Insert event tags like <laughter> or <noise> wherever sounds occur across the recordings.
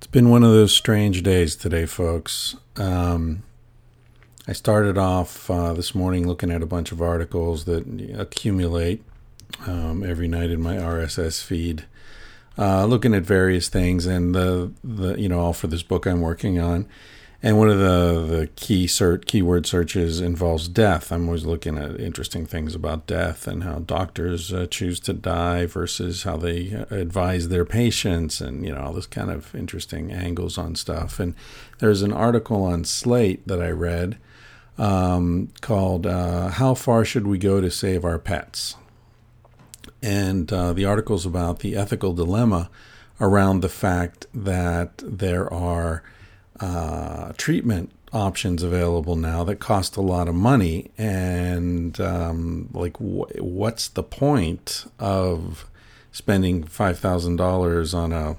It's been one of those strange days today, folks. Um, I started off uh, this morning looking at a bunch of articles that accumulate um, every night in my RSS feed, uh, looking at various things, and the the you know all for this book I'm working on. And one of the, the key search, keyword searches involves death. I'm always looking at interesting things about death and how doctors uh, choose to die versus how they uh, advise their patients, and you know all this kind of interesting angles on stuff. And there's an article on Slate that I read um, called uh, "How Far Should We Go to Save Our Pets?" And uh, the article's about the ethical dilemma around the fact that there are uh, treatment options available now that cost a lot of money. And um, like wh- what's the point of spending $5000 on a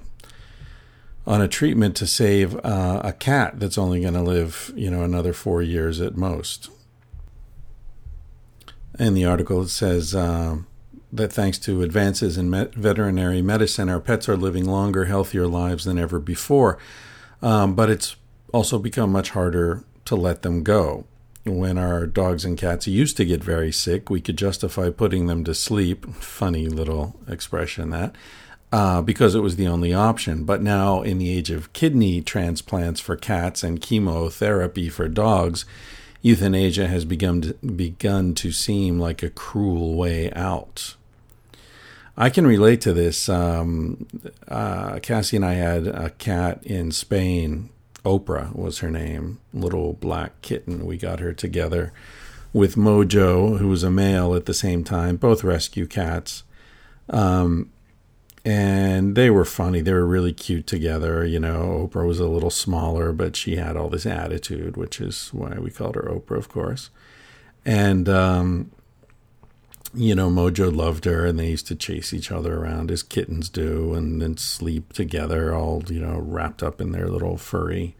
on a treatment to save uh, a cat that's only going to live you know another four years at most? In the article it says uh, that thanks to advances in veterinary medicine our pets are living longer healthier lives than ever before um, but it's also become much harder to let them go. When our dogs and cats used to get very sick, we could justify putting them to sleep. Funny little expression that. Uh, because it was the only option. But now, in the age of kidney transplants for cats and chemotherapy for dogs, euthanasia has begun to, begun to seem like a cruel way out. I can relate to this. Um, uh, Cassie and I had a cat in Spain. Oprah was her name, little black kitten. We got her together with Mojo, who was a male at the same time, both rescue cats. Um, and they were funny. They were really cute together. You know, Oprah was a little smaller, but she had all this attitude, which is why we called her Oprah, of course. And um, you know, Mojo loved her and they used to chase each other around as kittens do and then sleep together, all, you know, wrapped up in their little furry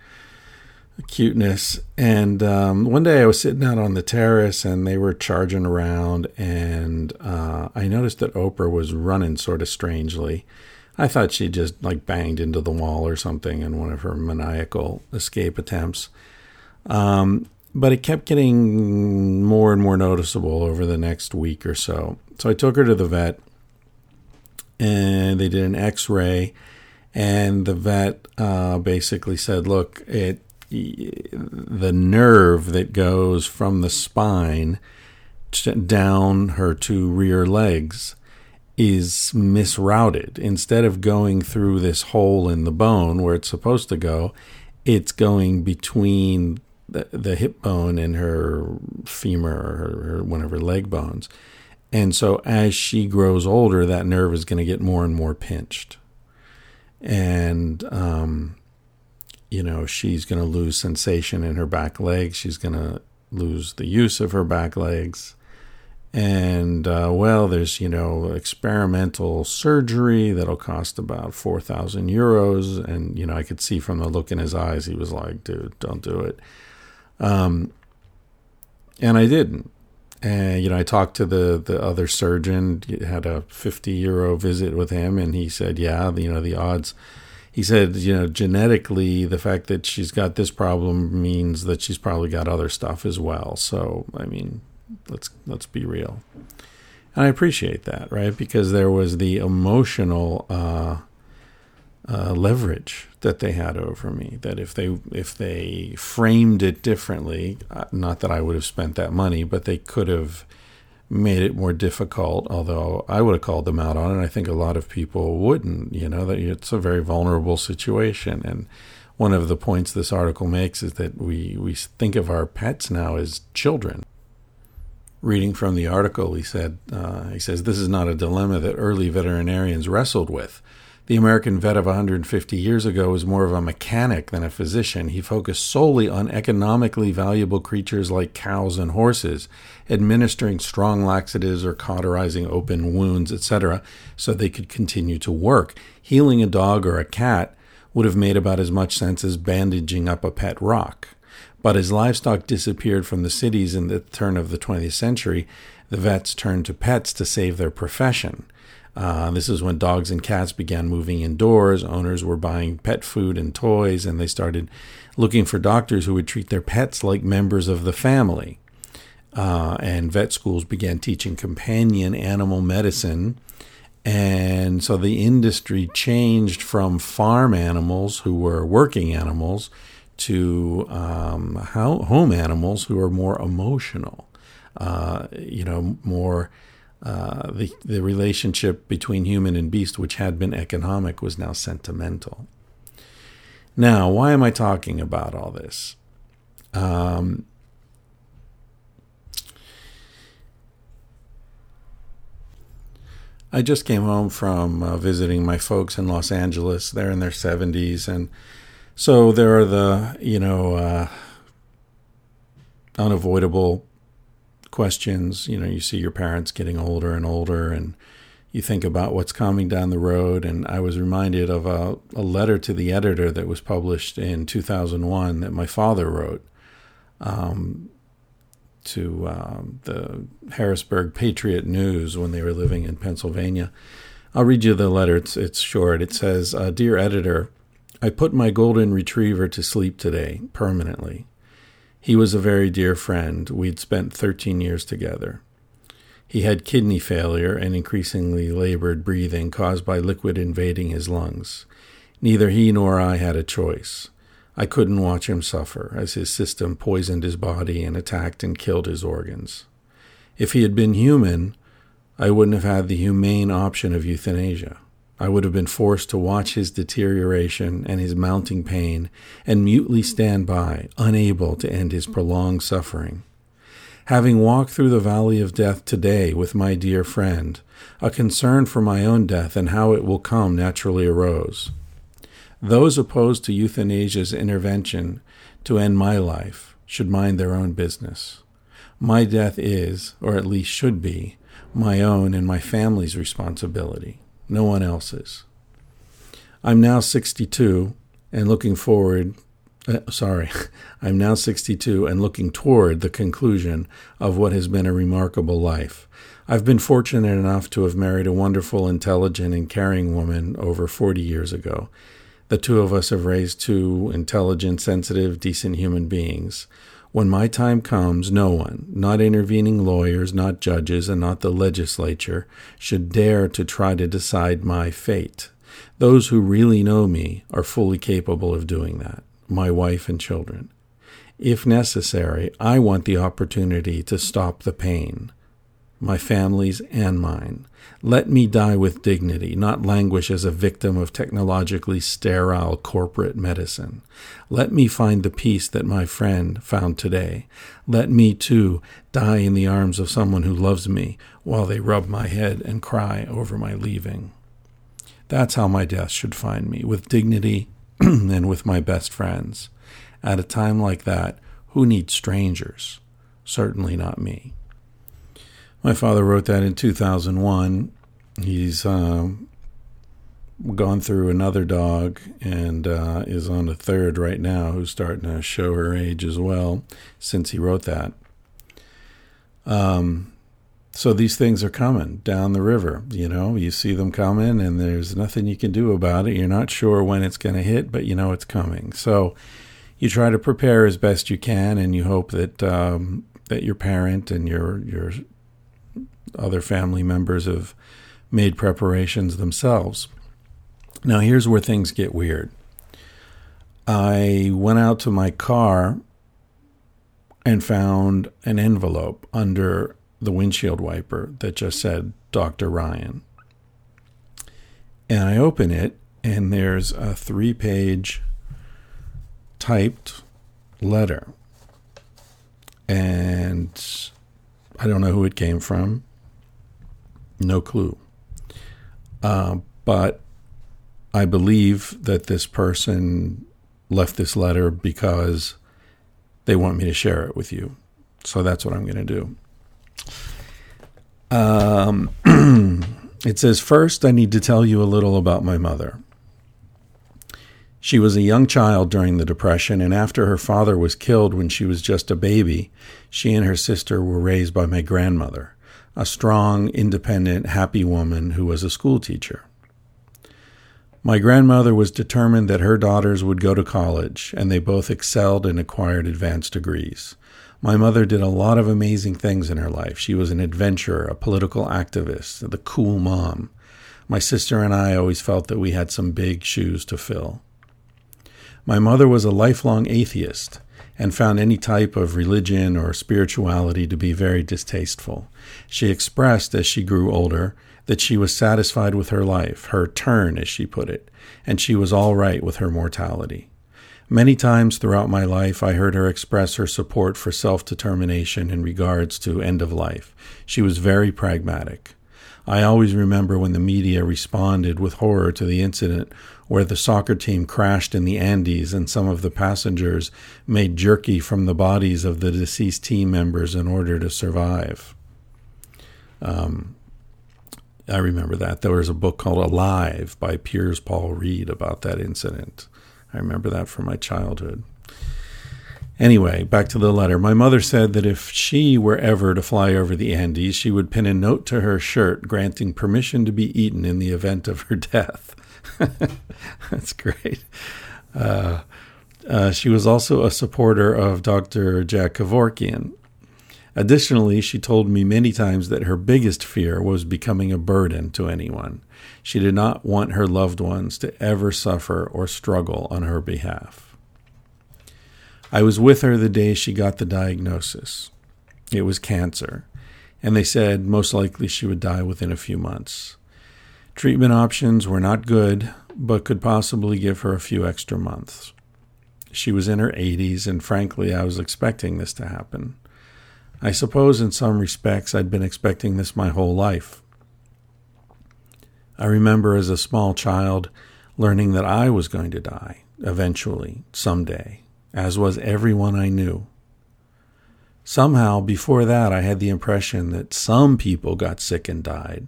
cuteness. And um, one day I was sitting out on the terrace and they were charging around and uh, I noticed that Oprah was running sort of strangely. I thought she just like banged into the wall or something in one of her maniacal escape attempts. Um, but it kept getting more and more noticeable over the next week or so. So I took her to the vet and they did an x ray. And the vet uh, basically said, look, it the nerve that goes from the spine down her two rear legs is misrouted. Instead of going through this hole in the bone where it's supposed to go, it's going between the, the hip bone and her femur or her, one of her leg bones. And so as she grows older, that nerve is going to get more and more pinched. And, um, you know, she's going to lose sensation in her back legs. She's going to lose the use of her back legs. And, uh, well, there's, you know, experimental surgery that'll cost about 4,000 euros. And, you know, I could see from the look in his eyes, he was like, dude, don't do it. Um, and I didn't. And you know, I talked to the the other surgeon. Had a fifty euro visit with him, and he said, "Yeah, you know, the odds." He said, "You know, genetically, the fact that she's got this problem means that she's probably got other stuff as well." So, I mean, let's let's be real. And I appreciate that, right? Because there was the emotional uh, uh, leverage that they had over me. That if they if they framed it differently, uh, not that I would have spent that money, but they could have made it more difficult. Although I would have called them out on it, I think a lot of people wouldn't. You know that it's a very vulnerable situation, and one of the points this article makes is that we we think of our pets now as children. Reading from the article, he said uh, he says this is not a dilemma that early veterinarians wrestled with the American vet of 150 years ago was more of a mechanic than a physician. He focused solely on economically valuable creatures like cows and horses, administering strong laxatives or cauterizing open wounds, etc., so they could continue to work. Healing a dog or a cat would have made about as much sense as bandaging up a pet rock. But as livestock disappeared from the cities in the turn of the 20th century, the vets turned to pets to save their profession. Uh, this is when dogs and cats began moving indoors. Owners were buying pet food and toys, and they started looking for doctors who would treat their pets like members of the family. Uh, and vet schools began teaching companion animal medicine. And so the industry changed from farm animals who were working animals to um, home animals who are more emotional, uh, you know, more. Uh, the the relationship between human and beast, which had been economic, was now sentimental. Now, why am I talking about all this? Um, I just came home from uh, visiting my folks in Los Angeles. They're in their 70s, and so there are the, you know, uh, unavoidable questions. You know, you see your parents getting older and older, and you think about what's coming down the road. And I was reminded of a, a letter to the editor that was published in 2001 that my father wrote um, to um, the Harrisburg Patriot News when they were living in Pennsylvania. I'll read you the letter. It's, it's short. It says, uh, Dear editor, I put my golden retriever to sleep today, permanently. He was a very dear friend. We'd spent 13 years together. He had kidney failure and increasingly labored breathing caused by liquid invading his lungs. Neither he nor I had a choice. I couldn't watch him suffer as his system poisoned his body and attacked and killed his organs. If he had been human, I wouldn't have had the humane option of euthanasia. I would have been forced to watch his deterioration and his mounting pain and mutely stand by, unable to end his prolonged suffering. Having walked through the valley of death today with my dear friend, a concern for my own death and how it will come naturally arose. Those opposed to euthanasia's intervention to end my life should mind their own business. My death is, or at least should be, my own and my family's responsibility no one else's. I'm now 62 and looking forward. Uh, sorry, <laughs> I'm now 62 and looking toward the conclusion of what has been a remarkable life. I've been fortunate enough to have married a wonderful, intelligent, and caring woman over 40 years ago. The two of us have raised two intelligent, sensitive, decent human beings. When my time comes, no one, not intervening lawyers, not judges, and not the legislature, should dare to try to decide my fate. Those who really know me are fully capable of doing that, my wife and children. If necessary, I want the opportunity to stop the pain my family's and mine. Let me die with dignity, not languish as a victim of technologically sterile corporate medicine. Let me find the peace that my friend found today. Let me, too, die in the arms of someone who loves me while they rub my head and cry over my leaving. That's how my death should find me, with dignity <clears throat> and with my best friends. At a time like that, who needs strangers? Certainly not me. My father wrote that in 2001. He's um, gone through another dog and uh, is on a third right now who's starting to show her age as well since he wrote that. Um, so these things are coming down the river. You know, you see them coming, and there's nothing you can do about it. You're not sure when it's going to hit, but you know it's coming. So you try to prepare as best you can, and you hope that um, that your parent and your your other family members have made preparations themselves. Now, here's where things get weird. I went out to my car and found an envelope under the windshield wiper that just said Dr. Ryan. And I open it, and there's a three page typed letter. And I don't know who it came from. No clue. Uh, but I believe that this person left this letter because they want me to share it with you. So that's what I'm going to do. Um, <clears throat> it says, First, I need to tell you a little about my mother. She was a young child during the Depression, and after her father was killed when she was just a baby, she and her sister were raised by my grandmother a strong, independent, happy woman who was a school teacher. My grandmother was determined that her daughters would go to college, and they both excelled and acquired advanced degrees. My mother did a lot of amazing things in her life. She was an adventurer, a political activist, the cool mom. My sister and I always felt that we had some big shoes to fill. My mother was a lifelong atheist and found any type of religion or spirituality to be very distasteful. She expressed, as she grew older, that she was satisfied with her life, her turn, as she put it, and she was all right with her mortality. Many times throughout my life, I heard her express her support for self determination in regards to end of life. She was very pragmatic. I always remember when the media responded with horror to the incident where the soccer team crashed in the Andes and some of the passengers made jerky from the bodies of the deceased team members in order to survive. Um, I remember that. There was a book called Alive by Piers Paul Read about that incident. I remember that from my childhood. Anyway, back to the letter. My mother said that if she were ever to fly over the Andes, she would pin a note to her shirt granting permission to be eaten in the event of her <laughs> death. <laughs> That's great. Uh, uh, she was also a supporter of Dr. Jack Kevorkian. Additionally, she told me many times that her biggest fear was becoming a burden to anyone. She did not want her loved ones to ever suffer or struggle on her behalf. I was with her the day she got the diagnosis. It was cancer, and they said most likely she would die within a few months. Treatment options were not good, but could possibly give her a few extra months. She was in her 80s, and frankly, I was expecting this to happen. I suppose in some respects I'd been expecting this my whole life. I remember as a small child learning that I was going to die, eventually, someday, as was everyone I knew. Somehow, before that, I had the impression that some people got sick and died,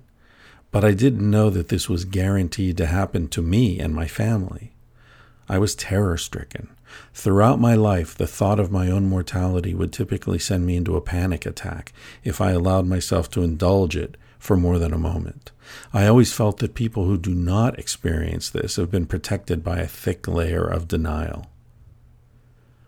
but I didn't know that this was guaranteed to happen to me and my family. I was terror stricken. Throughout my life, the thought of my own mortality would typically send me into a panic attack if I allowed myself to indulge it for more than a moment. I always felt that people who do not experience this have been protected by a thick layer of denial.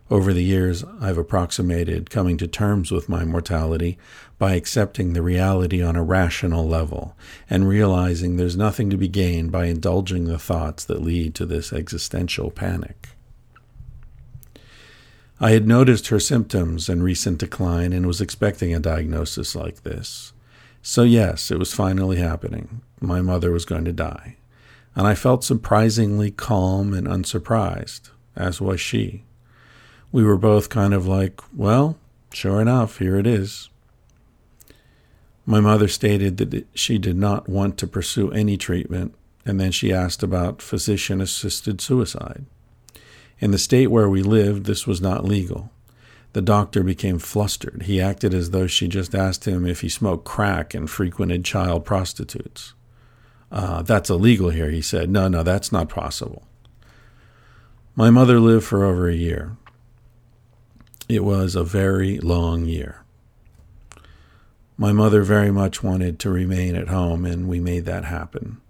Over the years, I've approximated coming to terms with my mortality by accepting the reality on a rational level and realizing there's nothing to be gained by indulging the thoughts that lead to this existential panic. I had noticed her symptoms and recent decline and was expecting a diagnosis like this. So, yes, it was finally happening. My mother was going to die. And I felt surprisingly calm and unsurprised, as was she we were both kind of like, well, sure enough, here it is. My mother stated that she did not want to pursue any treatment, and then she asked about physician assisted suicide. In the state where we lived, this was not legal. The doctor became flustered. He acted as though she just asked him if he smoked crack and frequented child prostitutes. Uh, that's illegal here, he said. No, no, that's not possible. My mother lived for over a year. It was a very long year. My mother very much wanted to remain at home, and we made that happen.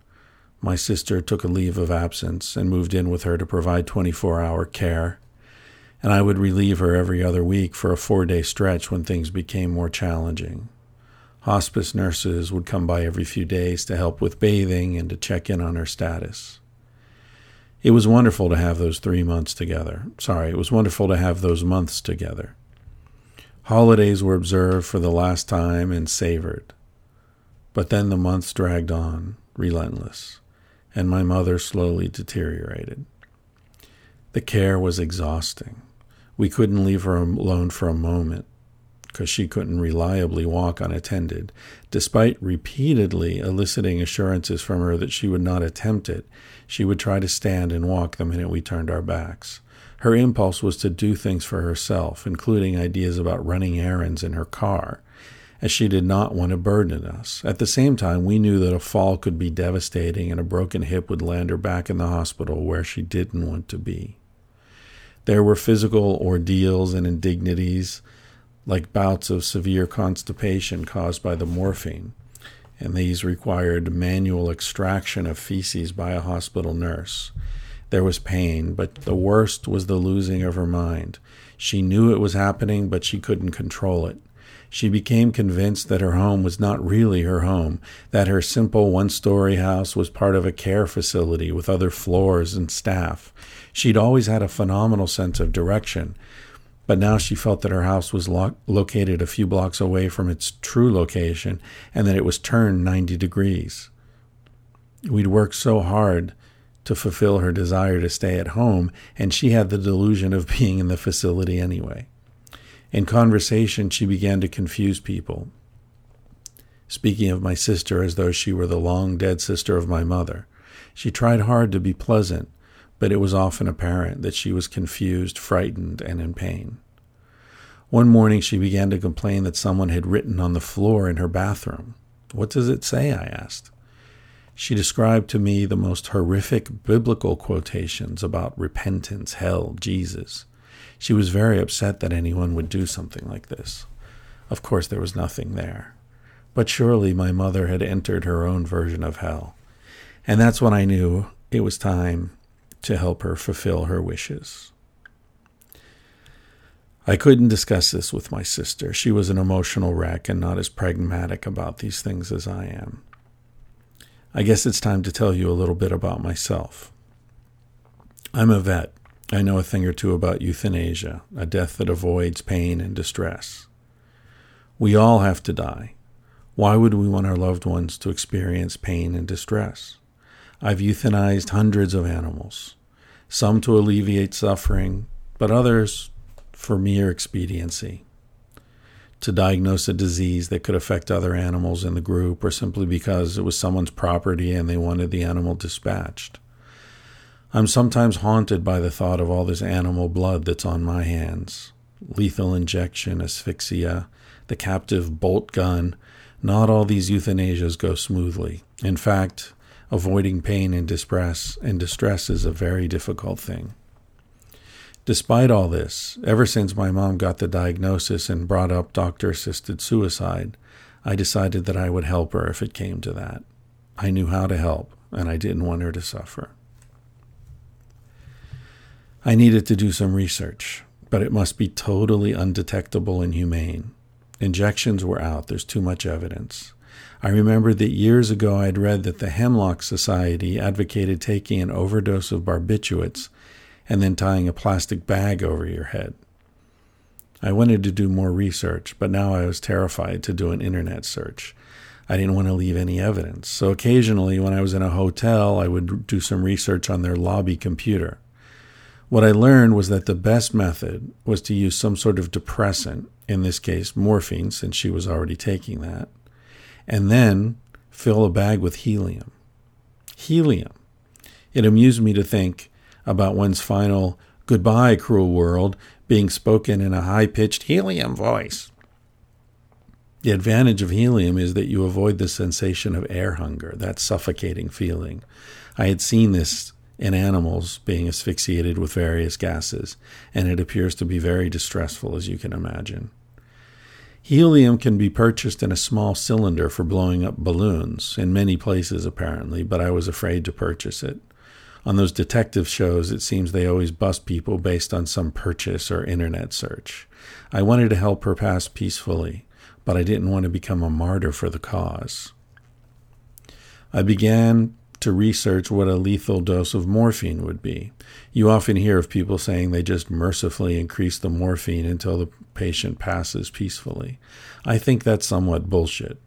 My sister took a leave of absence and moved in with her to provide 24 hour care, and I would relieve her every other week for a four day stretch when things became more challenging. Hospice nurses would come by every few days to help with bathing and to check in on her status. It was wonderful to have those three months together. Sorry, it was wonderful to have those months together. Holidays were observed for the last time and savored. But then the months dragged on, relentless, and my mother slowly deteriorated. The care was exhausting. We couldn't leave her alone for a moment because she couldn't reliably walk unattended, despite repeatedly eliciting assurances from her that she would not attempt it she would try to stand and walk the minute we turned our backs. Her impulse was to do things for herself, including ideas about running errands in her car, as she did not want to burden us. At the same time, we knew that a fall could be devastating and a broken hip would land her back in the hospital where she didn't want to be. There were physical ordeals and indignities like bouts of severe constipation caused by the morphine, and these required manual extraction of feces by a hospital nurse. There was pain, but the worst was the losing of her mind. She knew it was happening, but she couldn't control it. She became convinced that her home was not really her home, that her simple one story house was part of a care facility with other floors and staff. She'd always had a phenomenal sense of direction, but now she felt that her house was lo- located a few blocks away from its true location and that it was turned 90 degrees. We'd worked so hard to fulfill her desire to stay at home, and she had the delusion of <laughs> being in the facility anyway. In conversation, she began to confuse people, speaking of my sister as though she were the long dead sister of my mother. She tried hard to be pleasant, but it was often apparent that she was confused, frightened, and in pain. One morning she began to complain that someone had written on the floor in her bathroom. What does it say? I asked. She described to me the most horrific biblical quotations about repentance, hell, Jesus. She was very upset that anyone would do something like this. Of course, there was nothing there. But surely my mother had entered her own version of hell. And that's when I knew it was time to help her fulfill her wishes. I couldn't discuss this with my sister. She was an emotional wreck and not as pragmatic about these things as I am. I guess it's time to tell you a little bit about myself. I'm a vet. I know a thing or two about euthanasia, a death that avoids pain and distress. We all have to die. Why would we want our loved ones to experience pain and distress? I've euthanized hundreds of animals, some to alleviate suffering, but others for mere expediency to diagnose a disease that could affect other animals in the group or simply because it was someone's property and they wanted the animal dispatched. I'm sometimes haunted by the thought of all this animal blood that's on my hands lethal injection, asphyxia, the captive bolt gun. Not all these euthanasias go smoothly. In fact, avoiding pain and distress and distress is a very difficult thing. Despite all this, ever since my mom got the diagnosis and brought up doctor assisted suicide, I decided that I would help her if it came to that. I knew how to help, and I didn't want her to suffer. I needed to do some research, but it must be totally undetectable and humane. Injections were out, there's too much evidence. I remembered that years ago I'd read that the Hemlock Society advocated taking an overdose of barbiturates and then tying a plastic bag over your head. I wanted to do more research, but now I was terrified to do an internet search. I didn't want to leave any evidence. So occasionally, when I was in a hotel, I would do some research on their lobby computer. What I learned was that the best method was to use some sort of depressant, in this case, morphine, since she was already taking that, and then fill a bag with helium. Helium. It amused me to think about one's final goodbye, cruel world, being spoken in a high pitched helium voice. The advantage of helium is that you avoid the sensation of air hunger, that suffocating feeling. I had seen this in animals being asphyxiated with various gases, and it appears to be very distressful, as you can imagine. Helium can be purchased in a small cylinder for blowing up balloons, in many places apparently, but I was afraid to purchase it on those detective shows, it seems they always bust people based on some purchase or internet search. I wanted to help her pass peacefully, but I didn't want to become a martyr for the cause. I began to research what a lethal dose of morphine would be. You often hear of people saying they just mercifully increase the morphine until the patient passes peacefully. I think that's somewhat bullshit.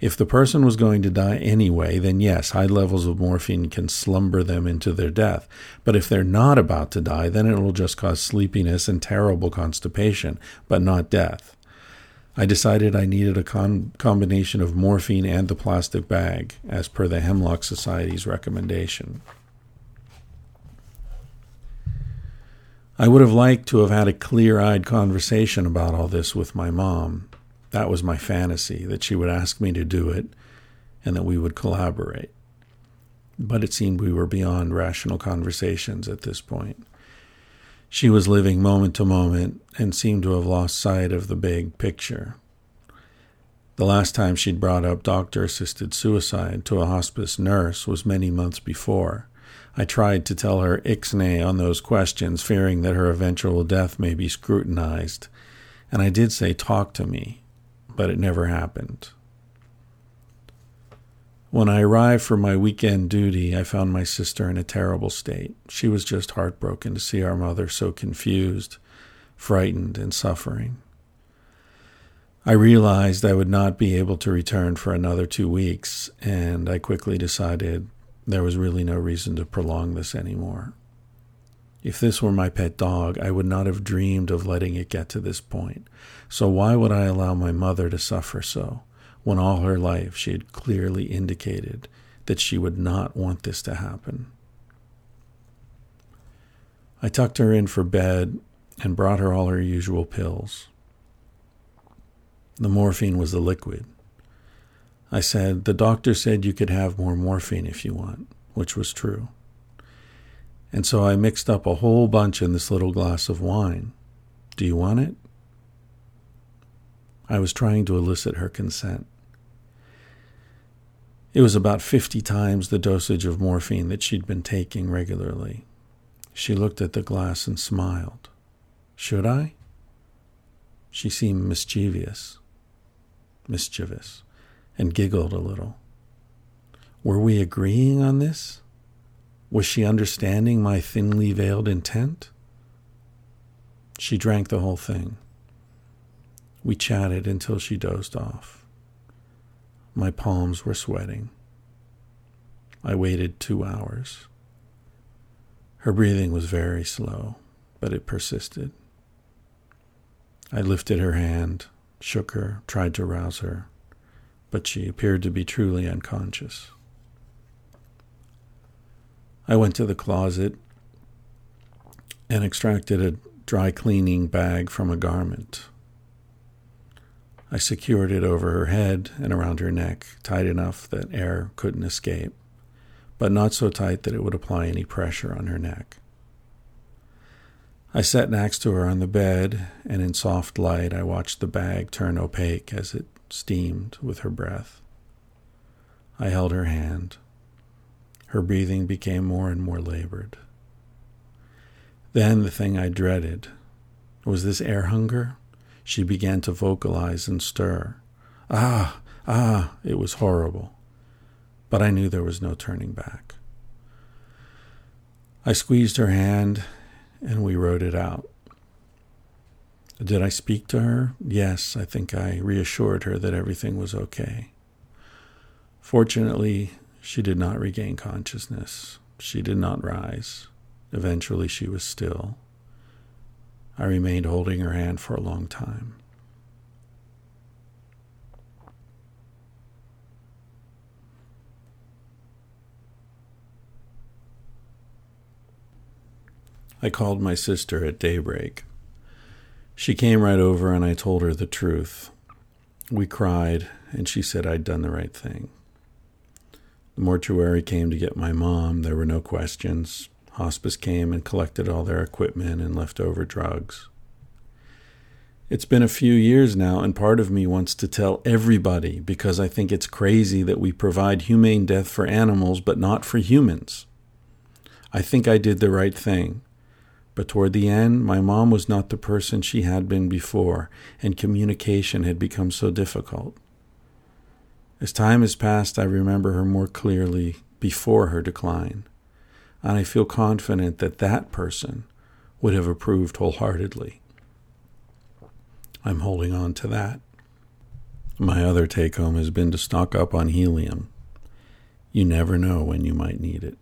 If the person was going to die anyway, then yes, high levels of morphine can slumber them into their death. But if they're not about to die, then it will just cause sleepiness and terrible constipation, but not death. I decided I needed a con- combination of morphine and the plastic bag, as per the Hemlock Society's recommendation. I would have liked to have had a clear eyed conversation about all this with my mom, that was my fantasy, that she would ask me to do it and that we would collaborate. But it seemed we were beyond rational conversations at this point. She was living moment to moment and seemed to have lost sight of the big picture. The last time she'd brought up doctor assisted suicide to a hospice nurse was many months before. I tried to tell her ixnay on those questions, fearing that her eventual death may be scrutinized, and I did say, Talk to me, but it never happened. When I arrived for my weekend duty, I found my sister in a terrible state. She was just heartbroken to see our mother so confused, frightened, and suffering. I realized I would not be able to return for another two weeks, and I quickly decided there was really no reason to prolong this anymore. If this were my pet dog, I would not have dreamed of letting it get to this point. So why would I allow my mother to suffer so, when all her life she had clearly indicated that she would not want this to happen? I tucked her in for bed and brought her all her usual pills. The morphine was the liquid. I said, The doctor said you could have more morphine if you want, which was true. And so I mixed up a whole bunch in this little glass of wine. Do you want it? I was trying to elicit her consent. It was about 50 times the dosage of morphine that she'd been taking regularly. She looked at the glass and smiled. Should I? She seemed mischievous mischievous, and giggled a little. Were we agreeing on this? Was she understanding my thinly veiled intent? She drank the whole thing. We chatted until she dozed off. My palms were sweating. I waited two hours. Her breathing was very slow, but it persisted. I lifted her hand, shook her, tried to rouse her, but she appeared to be truly unconscious. I went to the closet and extracted a dry cleaning bag from a garment. I secured it over her head and around her neck, tight enough that air couldn't escape, but not so tight that it would apply any pressure on her neck. I sat next to her on the bed, and in soft light I watched the bag turn opaque as it steamed with her breath. I held her hand. Her breathing became more and more labored. Then the thing I dreaded was this air hunger. She began to vocalize and stir. Ah, ah, it was horrible. But I knew there was no turning back. I squeezed her hand and we wrote it out. Did I speak to her? Yes, I think I reassured her that everything was okay. Fortunately, she did not regain consciousness. She did not rise. Eventually, she was still. I remained holding her hand for a long time. I called my sister at daybreak. She came right over and I told her the truth. We cried, and she said I'd done the right thing. The mortuary came to get my mom. There were no questions. Hospice came and collected all their equipment and leftover drugs. It's been a few years now, and part of me wants to tell everybody because I think it's crazy that we provide humane death for animals but not for humans. I think I did the right thing. But toward the end, my mom was not the person she had been before, and communication had become so difficult. As time has passed, I remember her more clearly before her decline, and I feel confident that that person would have approved wholeheartedly. I'm holding on to that. My other take home has been to stock up on helium. You never know when you might need it.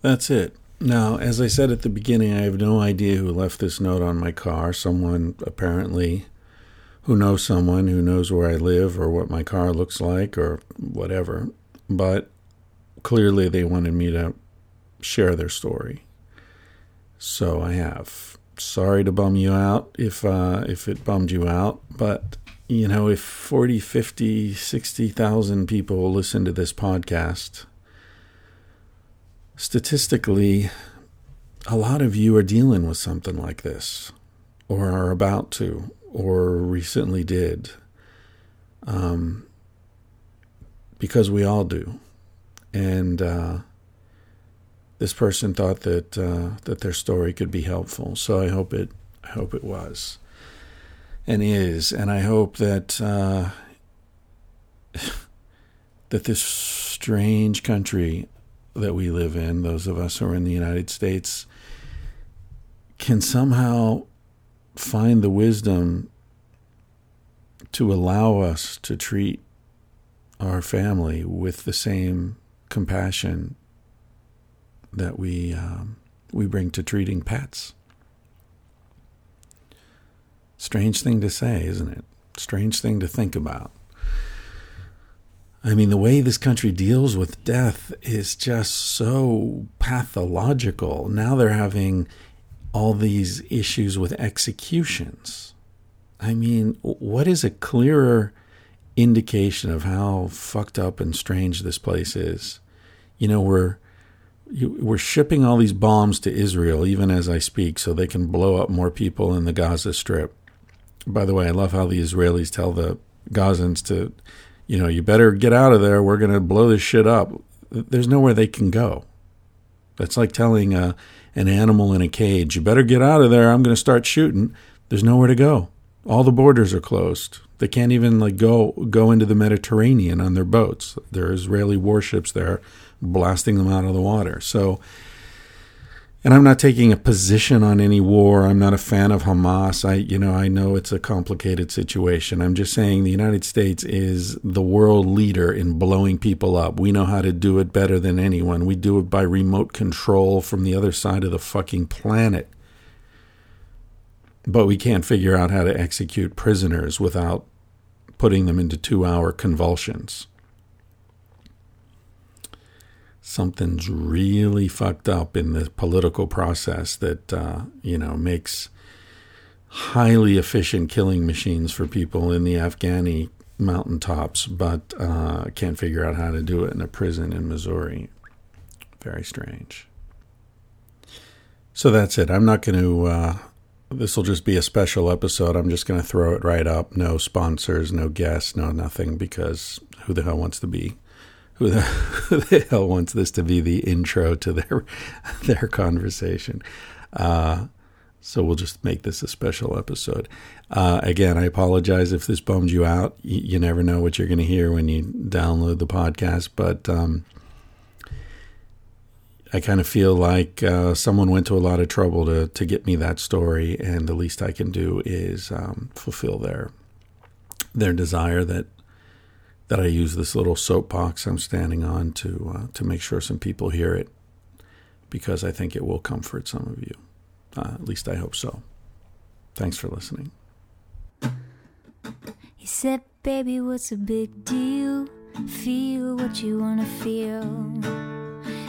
That's it. Now, as I said at the beginning, I have no idea who left this note on my car. Someone apparently who knows someone who knows where I live or what my car looks like or whatever. But clearly, they wanted me to share their story. So I have. Sorry to bum you out if uh, if it bummed you out, but you know, if 40, 50, 60,000 people listen to this podcast, statistically, a lot of you are dealing with something like this, or are about to, or recently did. Um, because we all do. And uh, this person thought that uh, that their story could be helpful, so I hope it I hope it was. And is, and I hope that uh, <laughs> that this strange country that we live in, those of us who are in the United States, can somehow find the wisdom to allow us to treat our family with the same compassion that we um, we bring to treating pets. Strange thing to say, isn't it? Strange thing to think about. I mean, the way this country deals with death is just so pathological. Now they're having all these issues with executions. I mean, what is a clearer indication of how fucked up and strange this place is? You know, we're we're shipping all these bombs to Israel even as I speak so they can blow up more people in the Gaza Strip. By the way, I love how the Israelis tell the Gazans to you know, you better get out of there. We're going to blow this shit up. There's nowhere they can go. That's like telling uh, an animal in a cage, you better get out of there. I'm going to start shooting. There's nowhere to go. All the borders are closed. They can't even like go go into the Mediterranean on their boats. There are Israeli warships there blasting them out of the water. So and I'm not taking a position on any war. I'm not a fan of Hamas. I, you know, I know it's a complicated situation. I'm just saying the United States is the world leader in blowing people up. We know how to do it better than anyone. We do it by remote control from the other side of the fucking planet. But we can't figure out how to execute prisoners without putting them into two hour convulsions something's really fucked up in the political process that uh, you know makes highly efficient killing machines for people in the Afghani mountaintops, but uh, can't figure out how to do it in a prison in Missouri. Very strange. So that's it. I'm not going to. Uh, this will just be a special episode. I'm just going to throw it right up. No sponsors, no guests, no nothing, because who the hell wants to be who the, <laughs> who the hell wants this to be the intro to their <laughs> their conversation? Uh, so we'll just make this a special episode. Uh, again, I apologize if this bummed you out. You, you never know what you're going to hear when you download the podcast, but um, I kind of feel like uh, someone went to a lot of trouble to to get me that story, and the least I can do is um, fulfill their their desire that that I use this little soapbox I'm standing on to uh, to make sure some people hear it, because I think it will comfort some of you. Uh, at least I hope so. Thanks for listening. He said, "Baby, what's a big deal? Feel what you wanna feel.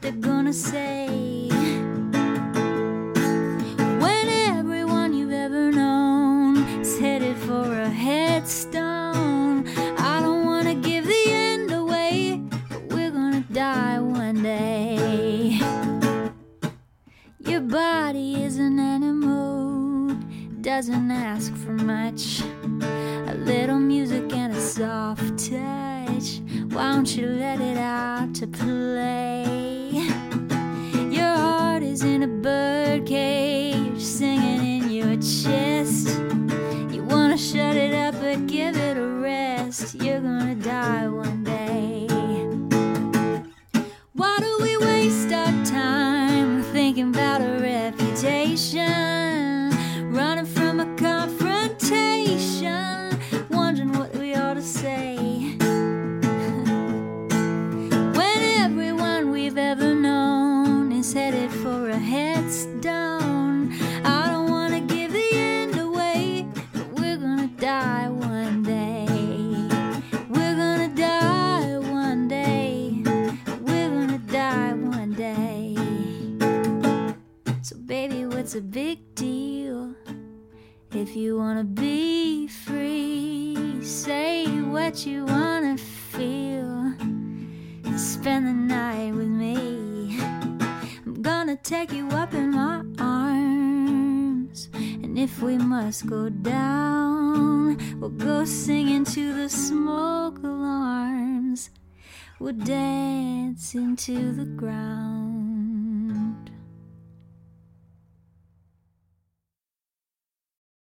they're gonna say. When everyone you've ever known is headed for a headstone. I don't wanna give the end away, but we're gonna die one day. Your body is an animal, doesn't ask for much. A little music and a soft touch. Why don't you let it out to play? Say. Alarms. Dance into the ground.